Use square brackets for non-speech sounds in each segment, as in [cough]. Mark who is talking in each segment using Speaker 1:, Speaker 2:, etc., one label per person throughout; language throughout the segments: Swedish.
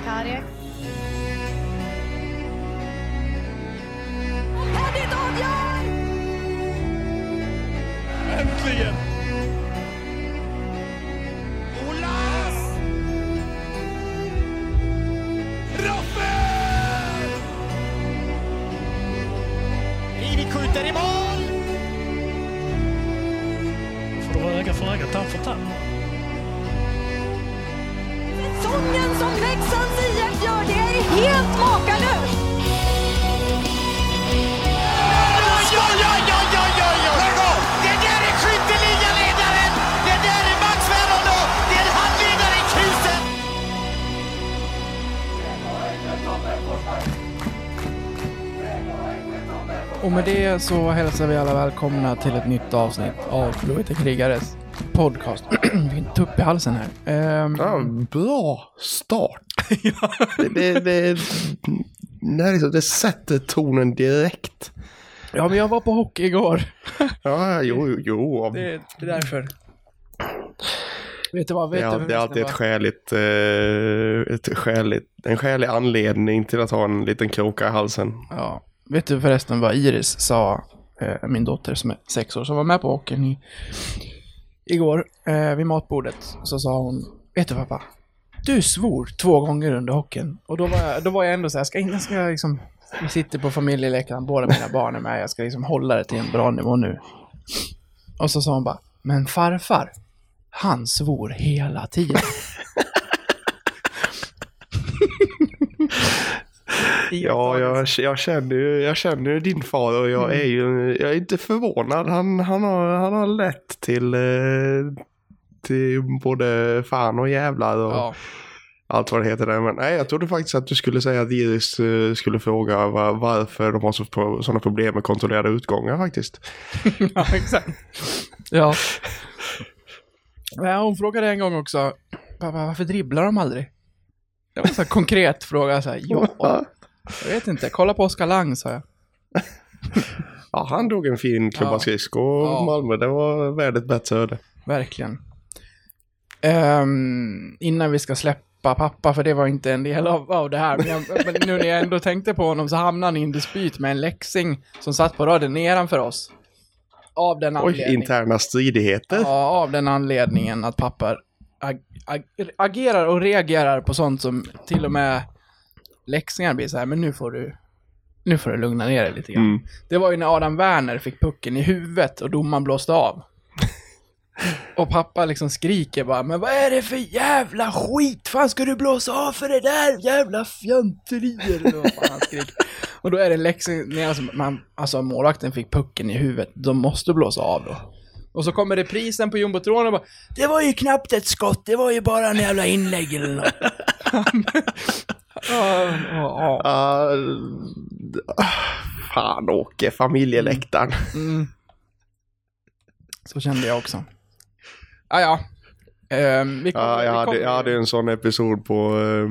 Speaker 1: Cardiac.
Speaker 2: Och med det så hälsar vi alla välkomna till ett nytt avsnitt av Blåvita krigares podcast. [clears throat] Vilken tupp i halsen här. Ehm,
Speaker 3: Ja, bra start. [laughs] det, det, det, det, här liksom, det sätter tonen direkt.
Speaker 2: ja, men jag var på hockey igår. [laughs]
Speaker 3: Ja, jo, jo.
Speaker 2: Det, det är därför. Vet du vad? Vet
Speaker 3: Det är,
Speaker 2: du
Speaker 3: det är alltid ett skäligt, eh, ett skäligt, en skälig anledning till att ha en liten kroka i halsen.
Speaker 2: Ja. Vet du förresten vad Iris sa, eh, min dotter som är sex år, som var med på hockeyn i, igår eh, vid matbordet. Så sa hon, vet du pappa? Du svor två gånger under hockeyn. Och då var jag, då var jag ändå så här, ska, jag ska jag liksom, vi sitter på familjeläktaren, båda mina barn är med, jag ska liksom hålla det till en bra nivå nu. Och så sa hon bara, men farfar, han svor hela tiden.
Speaker 3: Ja, jag, jag, känner, ju- jag känner ju din far och jag är ju jag är inte förvånad. Han, han, har, han har lätt till, eh, till både fan och jävlar och
Speaker 2: Ja,
Speaker 3: allt vad det heter där. Men nej, jag trodde faktiskt att du skulle säga att Iris eh, skulle fråga var, varför de har så, sådana problem med kontrollerade utgångar faktiskt. [laughs]
Speaker 2: ja exakt. Ja. ja. Hon frågade en gång också, pappa varför dribblar de aldrig? Det var en sån konkret fråga, så här, ja, [laughs] jag vet inte, kolla på Oskar Lang, sa jag. [laughs]
Speaker 3: Ja, han drog en fin klubba
Speaker 2: Ja.
Speaker 3: skridskor
Speaker 2: Ja.
Speaker 3: Malmö. Det var värd ett bättre öde.
Speaker 2: Verkligen. Ehm, innan vi ska släppa pappa, för det var inte en del av, av det här, men, jag, men nu när jag ändå tänkte på honom så hamnade han i en dispyt med en läxing som satt på raden nedanför oss. Av den
Speaker 3: Oj,
Speaker 2: anledningen.
Speaker 3: interna stridigheter.
Speaker 2: Ja, av den anledningen att pappa ag ag agerar och reagerar på sånt som till och med läxingar blir så här, men nu får du, nu får du lugna ner dig lite grann.
Speaker 3: Mm.
Speaker 2: Det var ju när Adam Werner fick pucken i huvudet och domaren blåste av. [laughs] Och pappa liksom skriker bara, men vad är det för jävla skit? Fan ska du blåsa av för det där? Jävla fjanterier! eller vad fan han skriker. [laughs] Och då är det läxing, nej, alltså, man, alltså målvakten fick pucken i huvudet, de måste blåsa av då. Och så kommer reprisen på jumbotronen och bara Det var ju knappt ett skott, det var ju bara en jävla inlägg eller något. [laughs]
Speaker 3: Ah, fan Åke, familjeläktaren.
Speaker 2: Mm. Så kände jag också. Ah, ja, ehm, vi kom,
Speaker 3: Ja, jag, hade, jag hade en sån episod på... Eh,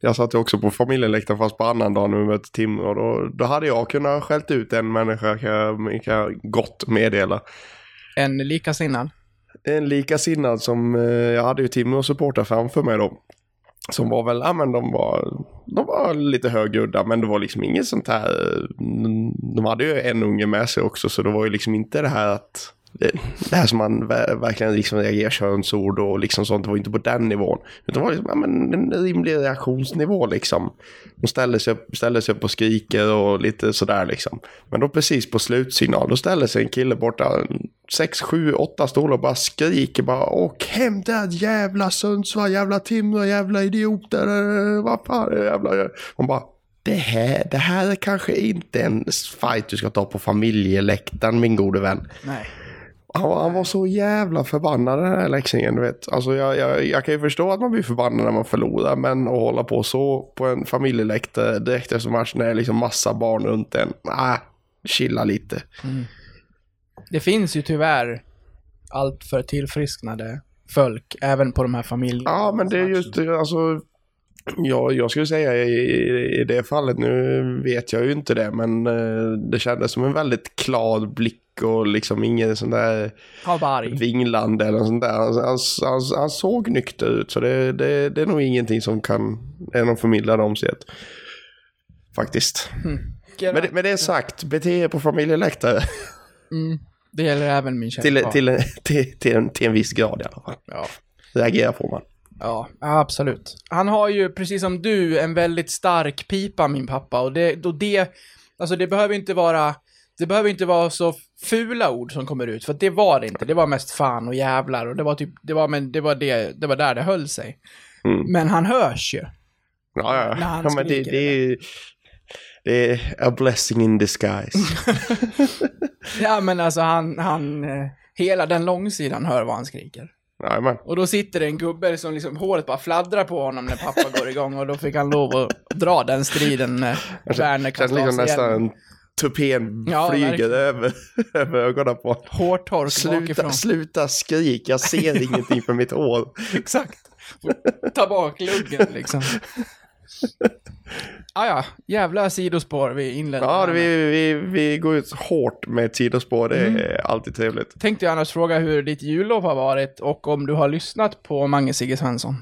Speaker 3: jag satt ju också på familjeläktaren fast på annan dag när vi mötte Tim och då, då hade jag kunnat skällt ut en människa kan jag, kan jag gott meddela.
Speaker 2: En likasinnad.
Speaker 3: En likasinnad som, eh, jag hade ju Tim och supportrar framför mig då. Som var väl, ja men de var, de var lite högljudda men det var liksom inget sånt här, de hade ju en unge med sig också så det var ju liksom inte det här att, det, här som man verkligen liksom reagerar könsord och liksom sånt, det var inte på den nivån. Utan det var liksom, ja men en rimlig reaktionsnivå liksom. De ställer sig, upp- ställer sig upp och skriker och lite sådär liksom. Men då precis på slutsignal, då ställer sig en kille borta, sex, sju, åtta stolar och bara skriker bara Åk hem där jävla Sundsvall, jävla Timrå, jävla idioter, vad fan är det jävla... Man bara, det här, det här är kanske inte en fight du ska ta på familjeläktaren min gode vän.
Speaker 2: Nej.
Speaker 3: Han, var- han var så jävla förbannad den här läxingen, du vet. Alltså jag, jag, jag kan ju förstå att man blir förbannad när man förlorar, men att hålla på så på en familjeläktare direkt efter matchen när det är liksom massa barn runt en. Nej, chilla lite.
Speaker 2: Det finns ju tyvärr allt för tillfrisknade folk, även på de här familjerna.
Speaker 3: Ja, men det är just alltså. Ja, jag skulle säga i, i det fallet, nu vet jag ju inte det, men eh, det kändes som en väldigt klar blick och liksom ingen sån där
Speaker 2: Havarg.
Speaker 3: vingland eller sånt där. Han, han, han, han såg nykter ut så det, det, det är nog ingenting som kan, är någon förmildrande omständighet. Faktiskt. Med, det- med det sagt, bete er på familjeläktare.
Speaker 2: Mm. Det gäller även min kära
Speaker 3: Till, till, till, till, en, till en viss grad i alla fall.
Speaker 2: Ja.
Speaker 3: Reagera får man.
Speaker 2: Ja, absolut. Han har ju, precis som du, en väldigt stark pipa, min pappa. Och det, och det, alltså det behöver inte vara, det behöver inte vara så fula ord som kommer ut, för det var det inte. Det var mest fan och jävlar och det var typ, det var, men det var det, det var där det höll sig.
Speaker 3: Mm.
Speaker 2: Men han hörs ju.
Speaker 3: Ja, ja.
Speaker 2: När han
Speaker 3: ja men det, det, är, det är a blessing in disguise. [laughs]
Speaker 2: Ja, men alltså han, han, eh, hela den långsidan hör vad han skriker.
Speaker 3: Jajamän.
Speaker 2: Och då sitter det en gubbe som liksom, håret bara fladdrar på honom när pappa går igång och då fick han lov att dra den striden när Werner
Speaker 3: Känns
Speaker 2: kastade av
Speaker 3: liksom
Speaker 2: sig
Speaker 3: nästan. Tupén
Speaker 2: Ja,
Speaker 3: flyger
Speaker 2: verkligen.
Speaker 3: över, [laughs] över ögonen på honom.
Speaker 2: Hårtork
Speaker 3: Sluta,
Speaker 2: bakifrån.
Speaker 3: sluta skrik, jag ser [laughs] ingenting för mitt hår. [laughs]
Speaker 2: Exakt. Ta bak luggen liksom. Ah, ja, jävla sidospår vi inledde.
Speaker 3: Ja, vi, vi, vi går ut hårt med ett sidospår, det
Speaker 2: Mm.
Speaker 3: är alltid trevligt.
Speaker 2: Tänkte jag annars fråga hur ditt jullov har varit och om du har lyssnat på Mange Sigge Svensson.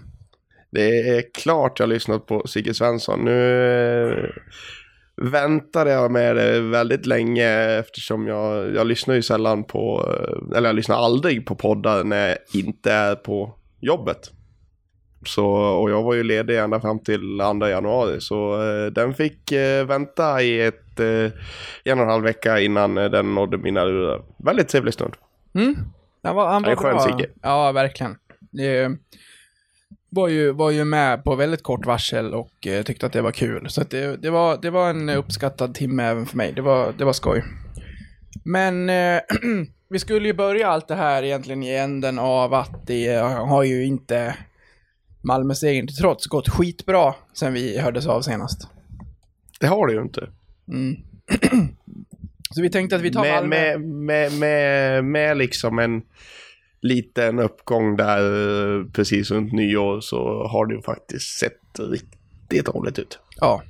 Speaker 3: Det är klart jag har lyssnat på Sigge Svensson. Nu väntade jag med det väldigt länge eftersom jag, jag lyssnar ju sällan på, eller jag lyssnar aldrig på poddar när jag inte är på jobbet. Så, och jag var ju ledig ända fram till 2 januari så eh, den fick eh, vänta i ett, eh, en och en halv vecka innan eh, den nådde mina lurar. Väldigt trevlig stund.
Speaker 2: Mm? Han var, han var
Speaker 3: är skön. Sigge.
Speaker 2: Ja, verkligen. Det var ju, var ju med på väldigt kort varsel och eh, tyckte att det var kul. Så det, det, var, det var en uppskattad timme även för mig. Det var, det var skoj. Men eh, [clears throat] vi skulle ju börja allt det här egentligen i änden av att det har ju inte Malmö-segern till trots gått skitbra sen vi hördes av senast.
Speaker 3: Det har det ju inte.
Speaker 2: Mm. [clears throat] Så vi tänkte att vi tar
Speaker 3: med,
Speaker 2: Malmö.
Speaker 3: med, med, med, med liksom en liten uppgång där eh, precis runt nyår så har det ju faktiskt sett riktigt dåligt ut.
Speaker 2: Ja.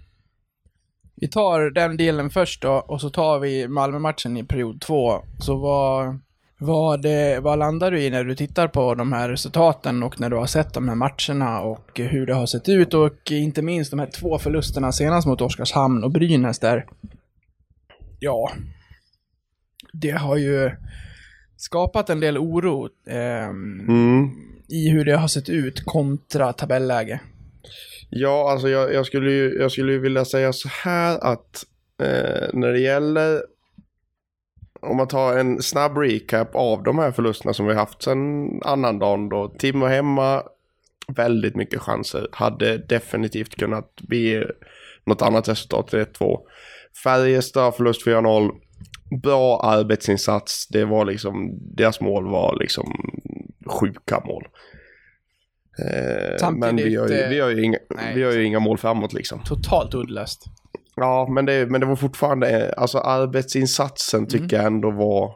Speaker 2: Vi tar den delen först då, och så tar vi Malmö-matchen i period två. Så vad, vad, det, vad landar du i när du tittar på de här resultaten och när du har sett de här matcherna och hur det har sett ut och inte minst de här två förlusterna senast mot Oskarshamn och Brynäs där. Ja. Det har ju skapat en del oro ehm,
Speaker 3: Mm.
Speaker 2: i hur det har sett ut kontra tabelläge.
Speaker 3: Ja, alltså jag, jag, skulle ju, jag skulle ju vilja säga så här att eh, när det gäller om man tar en snabb recap av de här förlusterna som vi haft sen annan dagen då. Timrå hemma, väldigt mycket chanser. Hade definitivt kunnat bli något annat resultat, 1-2. Färjestad, förlust 4-0. Bra arbetsinsats. Det var liksom, deras mål var liksom sjuka mål. Eh, men vi har, ju,
Speaker 2: eh,
Speaker 3: vi, har ju inga,
Speaker 2: nej.
Speaker 3: vi har ju inga mål framåt liksom.
Speaker 2: Totalt uddlöst.
Speaker 3: Ja, men det, men det var fortfarande, alltså arbetsinsatsen tycker jag ändå var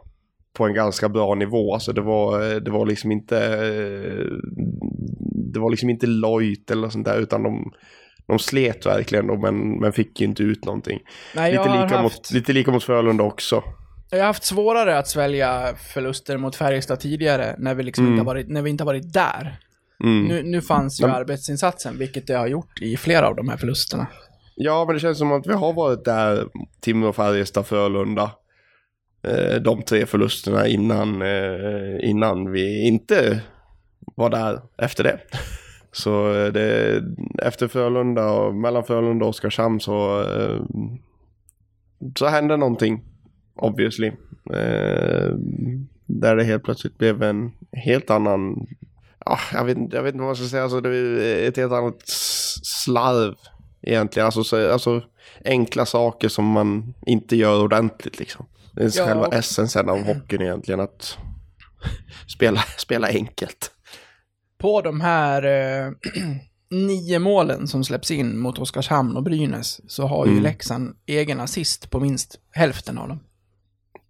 Speaker 3: på en ganska bra nivå. Alltså det var, det var liksom inte, eh, det var liksom inte lojt eller sånt där, utan de, de slet verkligen då, men, men fick ju inte ut någonting.
Speaker 2: Nej,
Speaker 3: Lite lika,
Speaker 2: haft,
Speaker 3: mot, lite lika mot Frölunda också.
Speaker 2: jag har haft svårare att svälja förluster mot Färjestad tidigare när vi, liksom
Speaker 3: Mm.
Speaker 2: inte, har varit, när vi inte har varit där.
Speaker 3: Mm.
Speaker 2: Nu, nu fanns ju
Speaker 3: Men-
Speaker 2: arbetsinsatsen, vilket det har gjort i flera av de här förlusterna.
Speaker 3: Ja, men det känns som att vi har varit där, Timrå, Färjestad, Frölunda. Eh, de tre förlusterna innan, eh, innan vi inte var där efter det. Så eh, det, efter Frölunda och mellan Frölunda och Oskarshamn så, eh, så hände någonting, obviously. Eh, där det helt plötsligt blev en helt annan, ja, jag, vet, inte- jag vet inte vad man ska säga, alltså det är ett helt annat slarv egentligen. Alltså, så, alltså enkla saker som man inte gör ordentligt liksom. Det är
Speaker 2: Ja.
Speaker 3: själva essensen av hockeyn egentligen, att [laughs] spela, spela enkelt.
Speaker 2: På de här eh, [clears throat] nio målen som släpps in mot Oskarshamn och Brynäs så har ju
Speaker 3: Mm.
Speaker 2: Leksand egen assist på minst hälften av dem.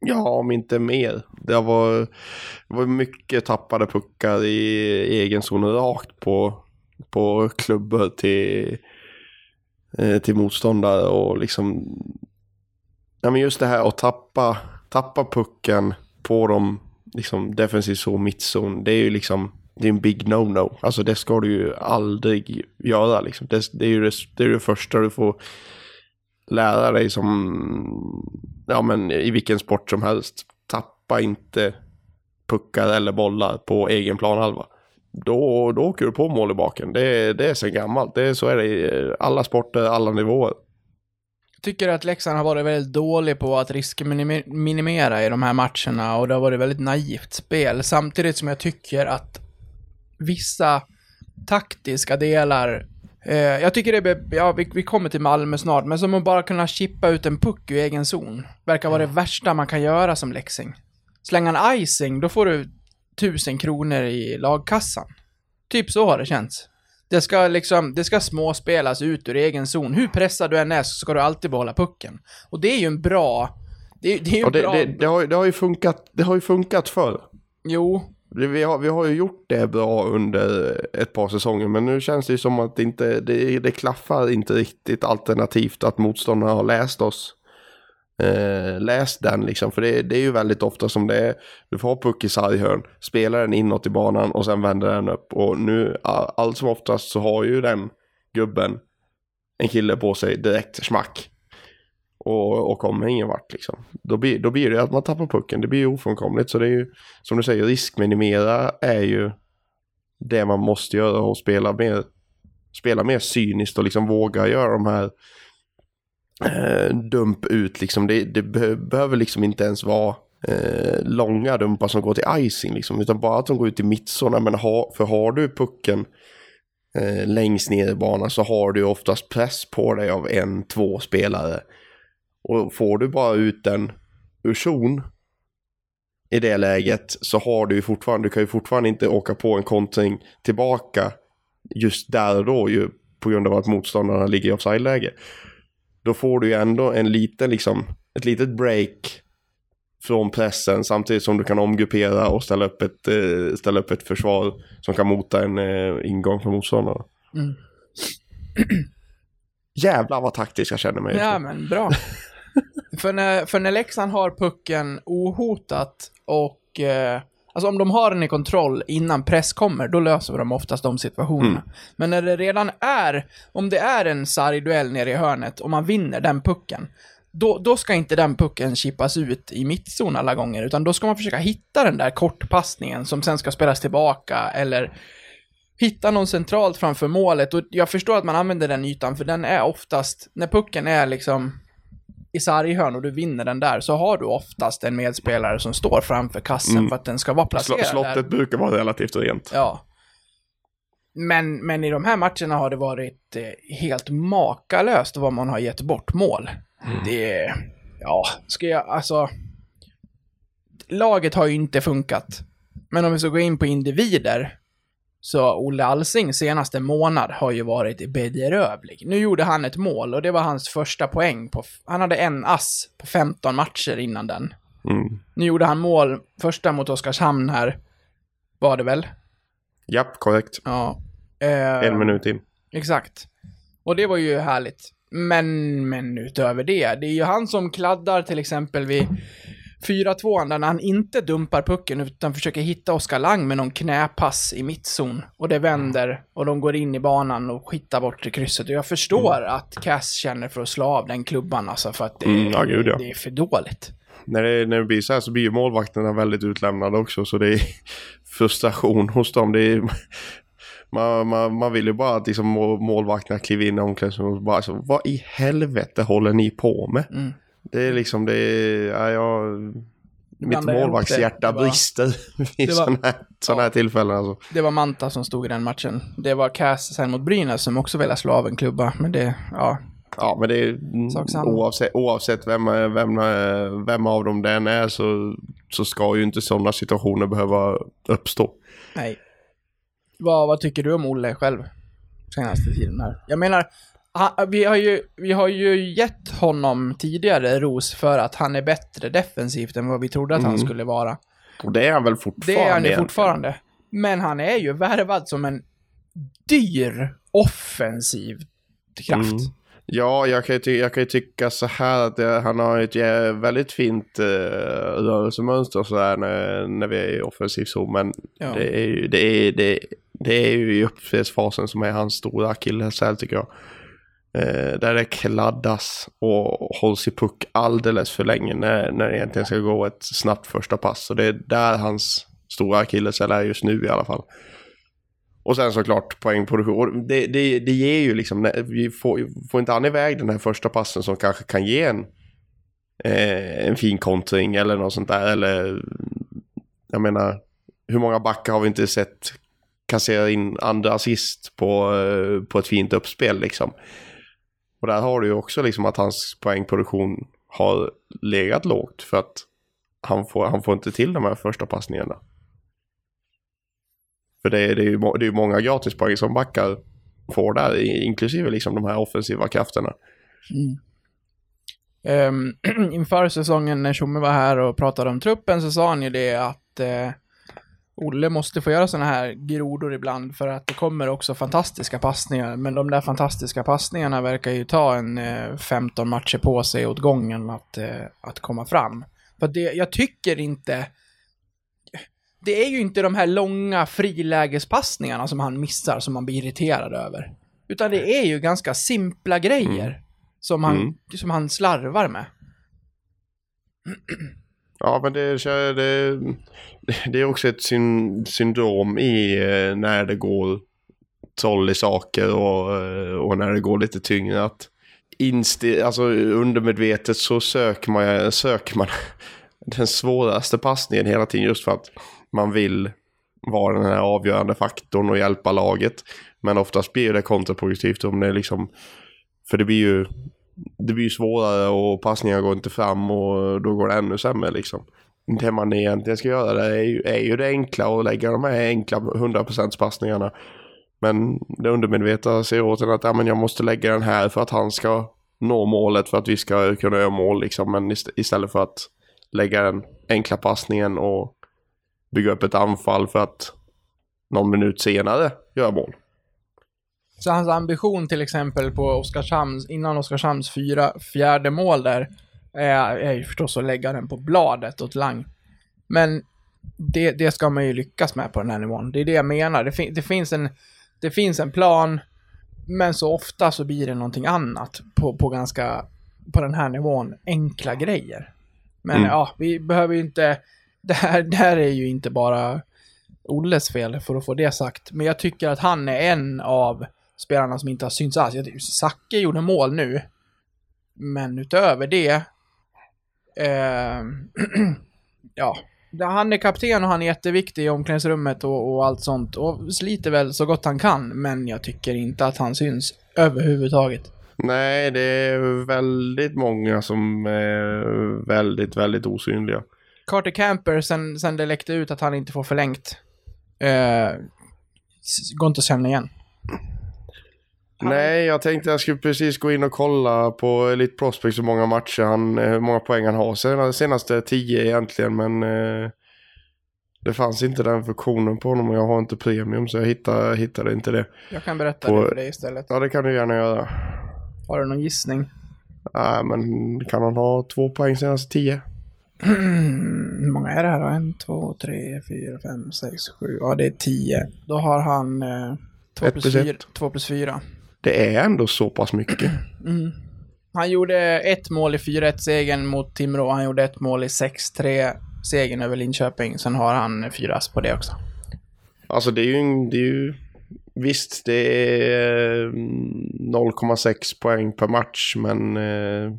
Speaker 3: Ja, om inte mer. Det var, det var mycket tappade puckar i egen zon rakt på, på klubbor till, eh, till motståndare och liksom... Ja, men just det här att tappa tappa pucken på dem, liksom defensiv zon, mittzon, det är ju liksom, det är en big no-no. Alltså det ska du ju aldrig göra liksom. Det, det är ju det, det, är det första du får lära dig som, ja men i vilken sport som helst. Tappa inte puckar eller bollar på egen planhalva. Då, då åker du på mål i baken. Det, det är så gammalt. Det så är det i alla sporter, alla nivåer.
Speaker 2: Jag tycker att Leksand har varit väldigt dålig på att riskminimera i de här matcherna och det har varit väldigt naivt spel. Samtidigt som jag tycker att vissa taktiska delar eh, jag tycker det är, ja vi, vi kommer till Malmö snart, men som att bara kunna chippa ut en puck ur egen zon. Verkar vara det värsta man kan göra som Leksing. Slänga en icing, då får du tusen kronor i lagkassan. Typ så har det känts. Det ska liksom, det ska småspelas ut ur egen zon. Hur pressad du än är så ska du alltid behålla pucken. Och det är ju en bra... Det, det är ju en
Speaker 3: det,
Speaker 2: bra...
Speaker 3: det, det, har, det, har ju funkat, det har ju funkat förr.
Speaker 2: Jo,
Speaker 3: vi har, vi har ju gjort det bra under ett par säsonger, men nu känns det ju som att det inte, det, det klaffar inte riktigt alternativt att motståndarna har läst oss. Eh, läst den liksom, för det, det är ju väldigt ofta som det är. Du får ha puck i sarghörn, spelar den inåt i banan och sen vänder den upp. Och nu, allt som oftast så har ju den gubben en kille på sig direkt smack. Och, och kommer ingen vart liksom. Då blir, då blir det att man tappar pucken, det blir ju ofrånkomligt. Så det är ju, som du säger, riskminimera är ju det man måste göra och spela mer, spela mer cyniskt och liksom våga göra de här eh, dump ut liksom. Det, det be, behöver liksom inte ens vara eh, långa dumpar som går till icing liksom, utan bara att de går ut i mittzon. Men ha, för har du pucken eh, längst ner i banan så har du oftast press på dig av en, två spelare. Och får du bara ut den ur zon i det läget så har du ju fortfarande, du kan ju fortfarande inte åka på en kontring tillbaka just där och då ju på grund av att motståndarna ligger i offside-läge. Då får du ju ändå en liten liksom, ett litet break från pressen samtidigt som du kan omgruppera och ställa upp ett, eh, ställa upp ett försvar som kan mota en eh, ingång för motståndarna.
Speaker 2: Mm. [clears throat]
Speaker 3: Jävlar vad taktisk jag känner mig
Speaker 2: Ja, men bra. [laughs] för, när, för när Leksand har pucken ohotat och... Eh, alltså om de har den i kontroll innan press kommer, då löser de oftast de situationerna. Men när det redan är... Om det är en sargduell nere i hörnet och man vinner den pucken, då, då ska inte den pucken chippas ut i mittzon alla gånger, utan då ska man försöka hitta den där kortpassningen som sen ska spelas tillbaka, eller hitta någon centralt framför målet. Och jag förstår att man använder den ytan, för den är oftast, när pucken är liksom i sarghörn och du vinner den där, så har du oftast en medspelare som står framför kassen
Speaker 3: Mm.
Speaker 2: för att den ska vara
Speaker 3: Sl-
Speaker 2: placerad
Speaker 3: slottet
Speaker 2: där.
Speaker 3: brukar vara relativt rent.
Speaker 2: Ja. Men, men i de här matcherna har det varit eh, helt makalöst vad man har gett bort mål. Det, ja, ska jag, alltså. Laget har ju inte funkat. Men om vi ska gå in på individer, så Olle Alsing senaste månad har ju varit bedrövlig. Nu gjorde han ett mål och det var hans första poäng på, han hade en ass på 15 matcher innan den.
Speaker 3: Mm.
Speaker 2: Nu gjorde han mål, första mot Oskarshamn här, var det väl?
Speaker 3: Japp, korrekt.
Speaker 2: Ja. Eh,
Speaker 3: En minut in.
Speaker 2: Exakt. Och det var ju härligt. Men, men utöver det, det är ju han som kladdar till exempel vid 4-2 där han inte dumpar pucken utan försöker hitta Oskar Lang med någon knäpass i mittzon. Och det vänder och de går in i banan och skittar bort till krysset. Och jag förstår att Cass känner för att slå av den klubban alltså för att det,
Speaker 3: Mm, ja, gud, ja.
Speaker 2: det är för dåligt.
Speaker 3: När det, när det blir så här så blir ju målvakterna väldigt utlämnade också. Så det är [laughs] frustration hos dem. Det är, man, man, man vill ju bara att liksom må- målvakterna kliver in i omklädningsrummet och bara så, vad i helvete håller ni på med?
Speaker 2: Mm.
Speaker 3: Det är liksom, det är, ja, jag, mitt målvaktshjärta brister vid sådana här, såna här tillfällen alltså.
Speaker 2: Det var Manta som stod i den matchen. Det var Cass sen mot Brynäs som också ville slå av en klubba. Men det, ja.
Speaker 3: Ja, men det är oavsett, oavsett vem, vem, vem av dem den är så, så ska ju inte sådana situationer behöva uppstå.
Speaker 2: Nej. Vad, vad tycker du om Olle själv? Senaste tiden här. Jag menar, han, vi, har ju, vi har ju gett honom tidigare ros för att han är bättre defensivt än vad vi trodde att han
Speaker 3: Mm.
Speaker 2: skulle vara.
Speaker 3: Och det är han väl fortfarande.
Speaker 2: Det är han ju fortfarande. Men han är ju värvad som en dyr offensiv kraft.
Speaker 3: Mm. Ja, jag kan, ju jag kan ju tycka så här att det, han har ett väldigt fint uh, rörelsemönster så där när, när vi är i offensiv zon. Men
Speaker 2: Ja.
Speaker 3: det, är ju, det, är, det, det är ju i uppspelsfasen som är hans stora akilleshäl tycker jag. Eh, där det kladdas och hålls i puck alldeles för länge när, när det egentligen ska gå ett snabbt första pass. Så det är där hans stora akilleshäl är just nu i alla fall. Och sen såklart poängproduktion. Det, det, det ger ju liksom, vi får, får inte han iväg den här första passen som kanske kan ge en, eh, en fin kontring eller något sånt där. Eller, jag menar, hur många backar har vi inte sett kassera in andra assist på, eh, på ett fint uppspel liksom. Och där har du ju också liksom att hans poängproduktion har legat lågt för att han får, han får inte till de här första passningarna. För det, är- det är ju det är många gratispoäng som backar får där, inklusive liksom de här offensiva krafterna. Mm.
Speaker 2: Ehm, [clears throat] inför säsongen när Tjomme var här och pratade om truppen så sa han ju det att eh, Olle måste få göra sådana här grodor ibland för att det kommer också fantastiska passningar. Men de där fantastiska passningarna verkar ju ta en eh, 15 matcher på sig åt gången att, eh, att komma fram. För det, jag tycker inte... Det är ju inte de här långa frilägespassningarna som han missar som man blir irriterad över. Utan det är ju ganska simpla grejer som, han,
Speaker 3: Mm.
Speaker 2: som han slarvar med. [clears throat]
Speaker 3: Ja, men det, det, det är också ett syn, syndrom i eh, när det går troll i saker och, eh, och när det går lite tyngre. Att insti, alltså undermedvetet så söker man, söker man [laughs] den svåraste passningen hela tiden just för att man vill vara den här avgörande faktorn och hjälpa laget. Men oftast blir det kontraproduktivt om det är liksom, för det blir ju det blir ju svårare och passningar går inte fram och då går det ännu sämre liksom. Det man egentligen ska göra där är ju, är ju det enkla och lägga de här enkla 100% passningarna. Men det undermedvetna ser åt en att ja, men jag måste lägga den här för att han ska nå målet för att vi ska kunna göra mål liksom. Men ist- istället för att lägga den enkla passningen och bygga upp ett anfall för att någon minut senare göra mål.
Speaker 2: Så hans ambition till exempel på Oskarshamns, innan Oskarshamns fyra, fjärde mål där, är, är ju förstås att lägga den på bladet åt Lang. Men det, det ska man ju lyckas med på den här nivån. Det är det jag menar. Det, fin, det, finns, en, det finns en plan, men så ofta så blir det någonting annat på, på ganska, på den här nivån, enkla grejer. Men
Speaker 3: Mm.
Speaker 2: ja, vi behöver ju inte, [laughs] det här, det här är ju inte bara Olles fel för att få det sagt. Men jag tycker att han är en av spelarna som inte har synts alls. Jag tycker Zacke gjorde mål nu. Men utöver det... Eh, [clears throat] ja. Han är kapten och han är jätteviktig i omklädningsrummet och, och allt sånt. Och sliter väl så gott han kan. Men jag tycker inte att han syns överhuvudtaget.
Speaker 3: Nej, det är väldigt många som är väldigt, väldigt osynliga.
Speaker 2: Carter Camper, sen, sen det läckte ut att han inte får förlängt. Eh, går inte att känna igen.
Speaker 3: Nej, jag tänkte jag skulle precis gå in och kolla på Elite Prospects hur många matcher han, eh, hur många poäng han har. Sen, senaste tio egentligen, men eh, det fanns inte den funktionen på honom och jag har inte premium så jag hittade, hittade inte det.
Speaker 2: Jag kan berätta
Speaker 3: På-
Speaker 2: det för dig istället.
Speaker 3: Ja, det kan du gärna göra.
Speaker 2: Har du någon gissning?
Speaker 3: Nej, men kan han ha två poäng senaste tio? [clears throat]
Speaker 2: Hur många är det här då? En, två, tre, fyra, fem, sex, sju. Ja, det är tio. Då har han eh, två, plus fyra, två plus fyra.
Speaker 3: Det är ändå så pass mycket. [clears throat]
Speaker 2: Mm. Han gjorde ett mål i 4-1-segern mot Timrå. Han gjorde ett mål i 6-3-segern över Linköping. Sen har han fyra ass på det också.
Speaker 3: Alltså det är ju, det är ju visst det är mm, 0,6 poäng per match men eh,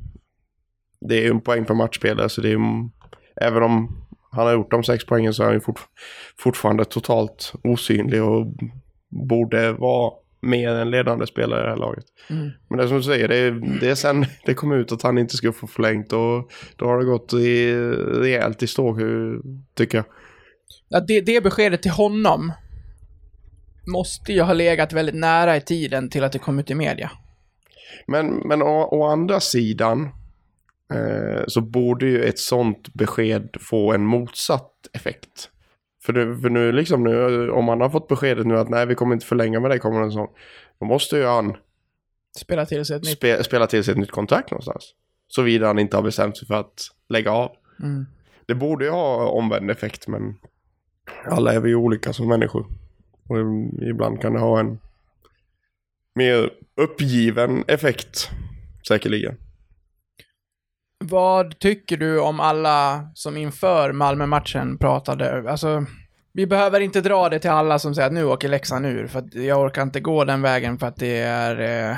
Speaker 3: det är ju en poäng per matchspelare så det är ju, även om han har gjort de sex poängen så är han ju fort, fortfarande totalt osynlig och borde vara mer än ledande spelare i det här laget.
Speaker 2: Mm.
Speaker 3: Men det är som du säger, det är, det är sen [laughs] det kom ut att han inte skulle få förlängt och då har det gått i, rejält i stå tycker jag.
Speaker 2: Ja, det, det beskedet till honom måste ju ha legat väldigt nära i tiden till att det kom ut i media.
Speaker 3: Men, men å, å andra sidan eh, så borde ju ett sånt besked få en motsatt effekt. För nu, för nu liksom nu, om man har fått beskedet nu att nej vi kommer inte förlänga med dig kommande säsong. Då måste ju han
Speaker 2: Spela till sig ett nytt.
Speaker 3: spe, spela till sig ett nytt kontrakt någonstans. Såvida han inte har bestämt sig för att lägga av.
Speaker 2: Mm.
Speaker 3: Det borde ju ha omvänd effekt men alla är vi olika som människor. Och ibland kan det ha en mer uppgiven effekt säkerligen.
Speaker 2: Vad tycker du om alla som inför Malmö-matchen pratade, alltså, vi behöver inte dra det till alla som säger att nu åker Leksand ur, för att jag orkar inte gå den vägen för att det är... Eh,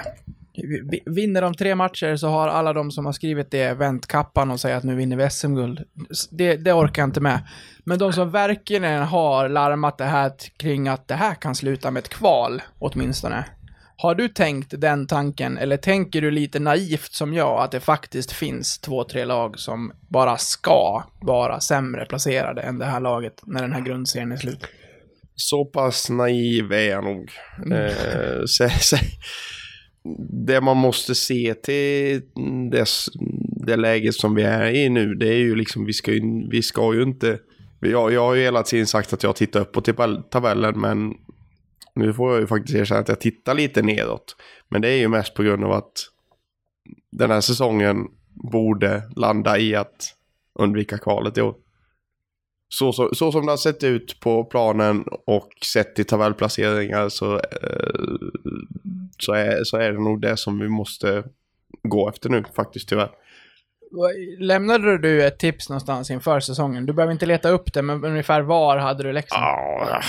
Speaker 2: vinner de tre matcher så har alla de som har skrivit det vänt kappan och säger att nu vinner vi SM-guld. Det, det orkar jag inte med. Men de som verkligen har larmat det här kring att det här kan sluta med ett kval, åtminstone. Har du tänkt den tanken, eller tänker du lite naivt som jag, att det faktiskt finns två, tre lag som bara ska vara sämre placerade än det här laget när den här grundserien är slut?
Speaker 3: Så pass naiv är jag nog. Eh, [laughs] så, så, det man måste se till det, det läget som vi är i nu, det är ju liksom, vi ska ju, vi ska ju inte... Jag, jag har ju hela tiden sagt att jag tittar upp på tabell- tabellen, men nu får jag ju faktiskt erkänna att jag tittar lite nedåt. Men det är ju mest på grund av att den här säsongen borde landa i att undvika kvalet i år. Så, så, så som det har sett ut på planen och sett i tabellplaceringar så, eh, så, är, så är det nog det som vi måste gå efter nu faktiskt tyvärr.
Speaker 2: Lämnade du ett tips någonstans inför säsongen? Du behöver inte leta upp det, men ungefär var hade du Leksand?
Speaker 3: Ja,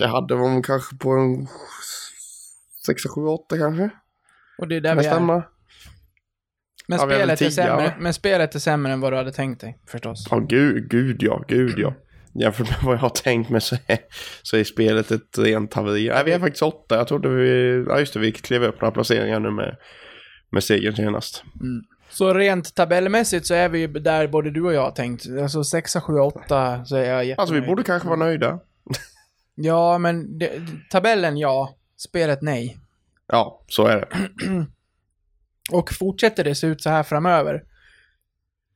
Speaker 3: jag hade väl kanske på en 6, 7, 8 kanske.
Speaker 2: Och det är där
Speaker 3: Kan
Speaker 2: vi är.
Speaker 3: stämma?
Speaker 2: Men
Speaker 3: Ja, är
Speaker 2: spelet, är sämre, men spelet är sämre än vad du hade tänkt dig, förstås.
Speaker 3: Ja, gud, gud ja, gud ja. Jämfört med vad jag har tänkt mig så är, så är spelet ett rent haveri. Nej, vi är faktiskt åtta. Jag trodde vi... Ja, just det, vi klev upp några placeringar nu med, med segern senast.
Speaker 2: Så rent tabellmässigt så är vi där både du och jag har tänkt. Alltså 6, 7, 8 så är jag jättenöjd.
Speaker 3: Alltså, vi borde kanske vara nöjda.
Speaker 2: Ja, men det, tabellen ja, spelet nej.
Speaker 3: Ja, så är det. [clears throat]
Speaker 2: Och fortsätter det se ut så här framöver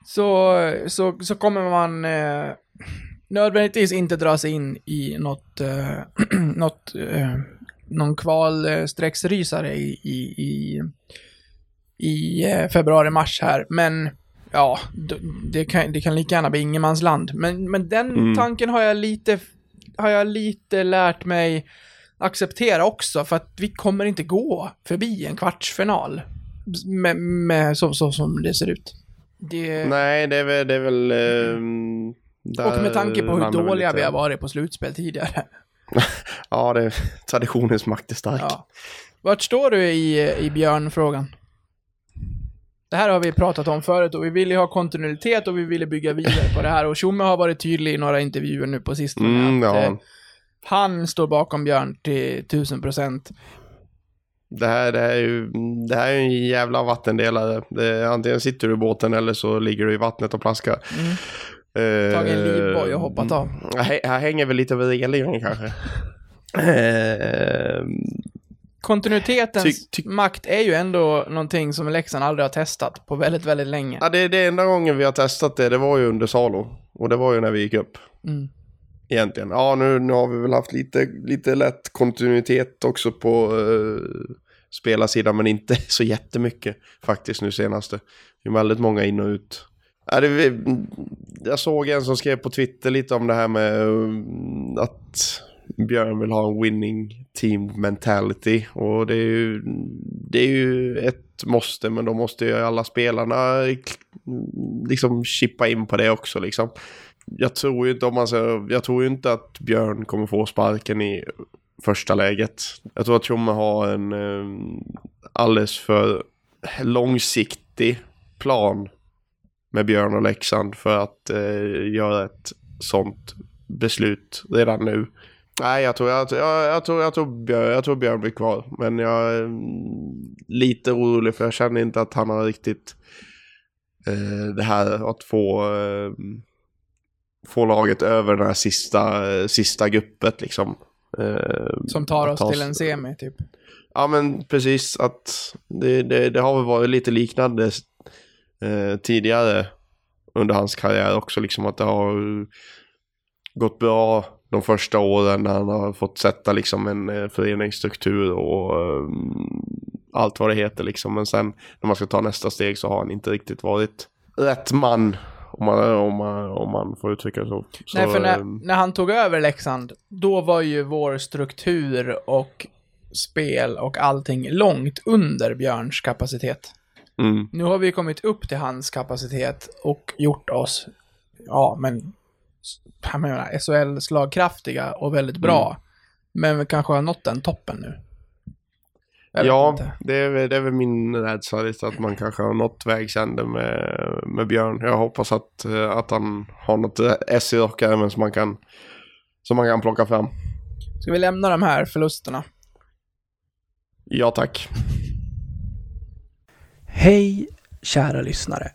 Speaker 2: så, så, så kommer man eh, nödvändigtvis inte dra sig in i något, eh, [clears throat] något eh, någon kvalstrecksrysare i, i, i, i eh, februari-mars här. Men ja, det kan, det kan lika gärna bli ingenmansland. Men, men den
Speaker 3: Mm.
Speaker 2: tanken har jag lite, har jag lite lärt mig acceptera också, för att vi kommer inte gå förbi en kvartsfinal. Med, med så, så som det ser ut. Det,
Speaker 3: Nej, det är väl... Det är väl där
Speaker 2: och med tanke på hur dåliga vi har varit på slutspel tidigare. [laughs]
Speaker 3: Ja, det, traditionens makt är stark.
Speaker 2: Ja. Vart står du i, i björnfrågan? Det här har vi pratat om förut och vi vill ju ha kontinuitet och vi ville bygga vidare på det här och Tjomme har varit tydlig i några intervjuer nu på sistone
Speaker 3: Mm,
Speaker 2: att
Speaker 3: ja.
Speaker 2: eh, han står bakom Björn till tusen procent.
Speaker 3: Det här, det, här är ju, det här är en jävla vattendelare. Det, antingen sitter du i båten eller så ligger du i vattnet och plaskar.
Speaker 2: Mm.
Speaker 3: Eh,
Speaker 2: Tagit en livboj och hoppat av.
Speaker 3: Här, här hänger väl lite över relingen kanske. [laughs] Eh,
Speaker 2: Kontinuitetens
Speaker 3: Ty- ty-
Speaker 2: makt är ju ändå någonting som Leksand aldrig har testat på väldigt, väldigt länge.
Speaker 3: ja, det, det enda gången vi har testat det, det var ju under Salo. Och det var ju när vi gick upp.
Speaker 2: Mm.
Speaker 3: Egentligen. Ja, nu, nu har vi väl haft lite, lite lätt kontinuitet också på uh, spelarsidan, men inte [laughs] så jättemycket faktiskt nu senaste. Det är väldigt många in och ut. Ja, det, vi- jag såg en som skrev på Twitter lite om det här med eh, att Björn vill ha en winning team mentality. Och det är ju, det är ju ett måste, men då måste ju alla spelarna liksom chippa in på det också liksom jag tror ju inte om man säger, jag tror ju inte att Björn kommer få sparken i första läget. Jag tror att Tjomme har en eh, alldeles för långsiktig plan med Björn och Leksand för att eh, göra ett sånt beslut redan nu. Nej, jag tror, jag, jag, jag, tror, jag, tror Björn, jag tror Björn blir kvar. Men jag är mm, lite orolig för jag känner inte att han har riktigt eh, det här att få eh, få laget över den här sista, sista guppet liksom. Eh,
Speaker 2: Som tar oss
Speaker 3: ta
Speaker 2: till en semi, typ.
Speaker 3: Ja men precis att det, det, det har väl varit lite liknande eh, tidigare under hans karriär också liksom att det har gått bra de första åren när han har fått sätta liksom en eh, föreningsstruktur och eh, allt vad det heter liksom. Men sen när man ska ta nästa steg så har han inte riktigt varit rätt man. Om man, om man, om man får uttrycka det så. så
Speaker 2: Nej, för när,
Speaker 3: eh,
Speaker 2: när han tog över Leksand, då var ju vår struktur och spel och allting långt under Björns kapacitet.
Speaker 3: mm,
Speaker 2: Nu har vi kommit upp till hans kapacitet och gjort oss, ja men, jag menar, SHL-slagkraftiga och väldigt bra. Men vi kanske har nått den toppen nu.
Speaker 3: Ja, det är, väl- det är väl min rädsla lite att man kanske har nått vägs ände med, med Björn. Jag hoppas att, eh, att han har något S i rockärmen som man kan som man kan plocka fram.
Speaker 2: Ska vi lämna de här förlusterna?
Speaker 3: Ja tack.
Speaker 2: Hej, kära lyssnare.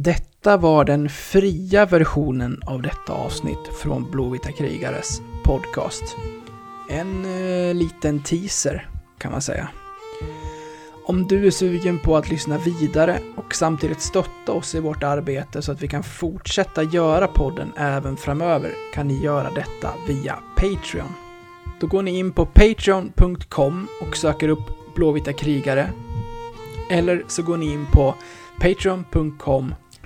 Speaker 2: Detta var den fria versionen av detta avsnitt från Blåvita krigares podcast. En eh, liten teaser, kan man säga. Om du är sugen på att lyssna vidare och samtidigt stötta oss i vårt arbete så att vi kan fortsätta göra podden även framöver kan ni göra detta via Patreon. Då går ni in på patreon.com och söker upp Blåvita krigare eller så går ni in på patreon.com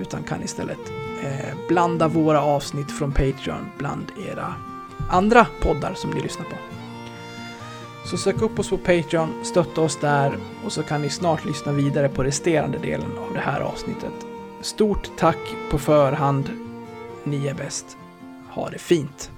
Speaker 2: utan kan istället eh, blanda våra avsnitt från Patreon bland era andra poddar som ni lyssnar på. Så sök upp oss på Patreon, stötta oss där och så kan ni snart lyssna vidare på resterande delen av det här avsnittet. Stort tack på förhand. Ni är bäst. Ha det fint!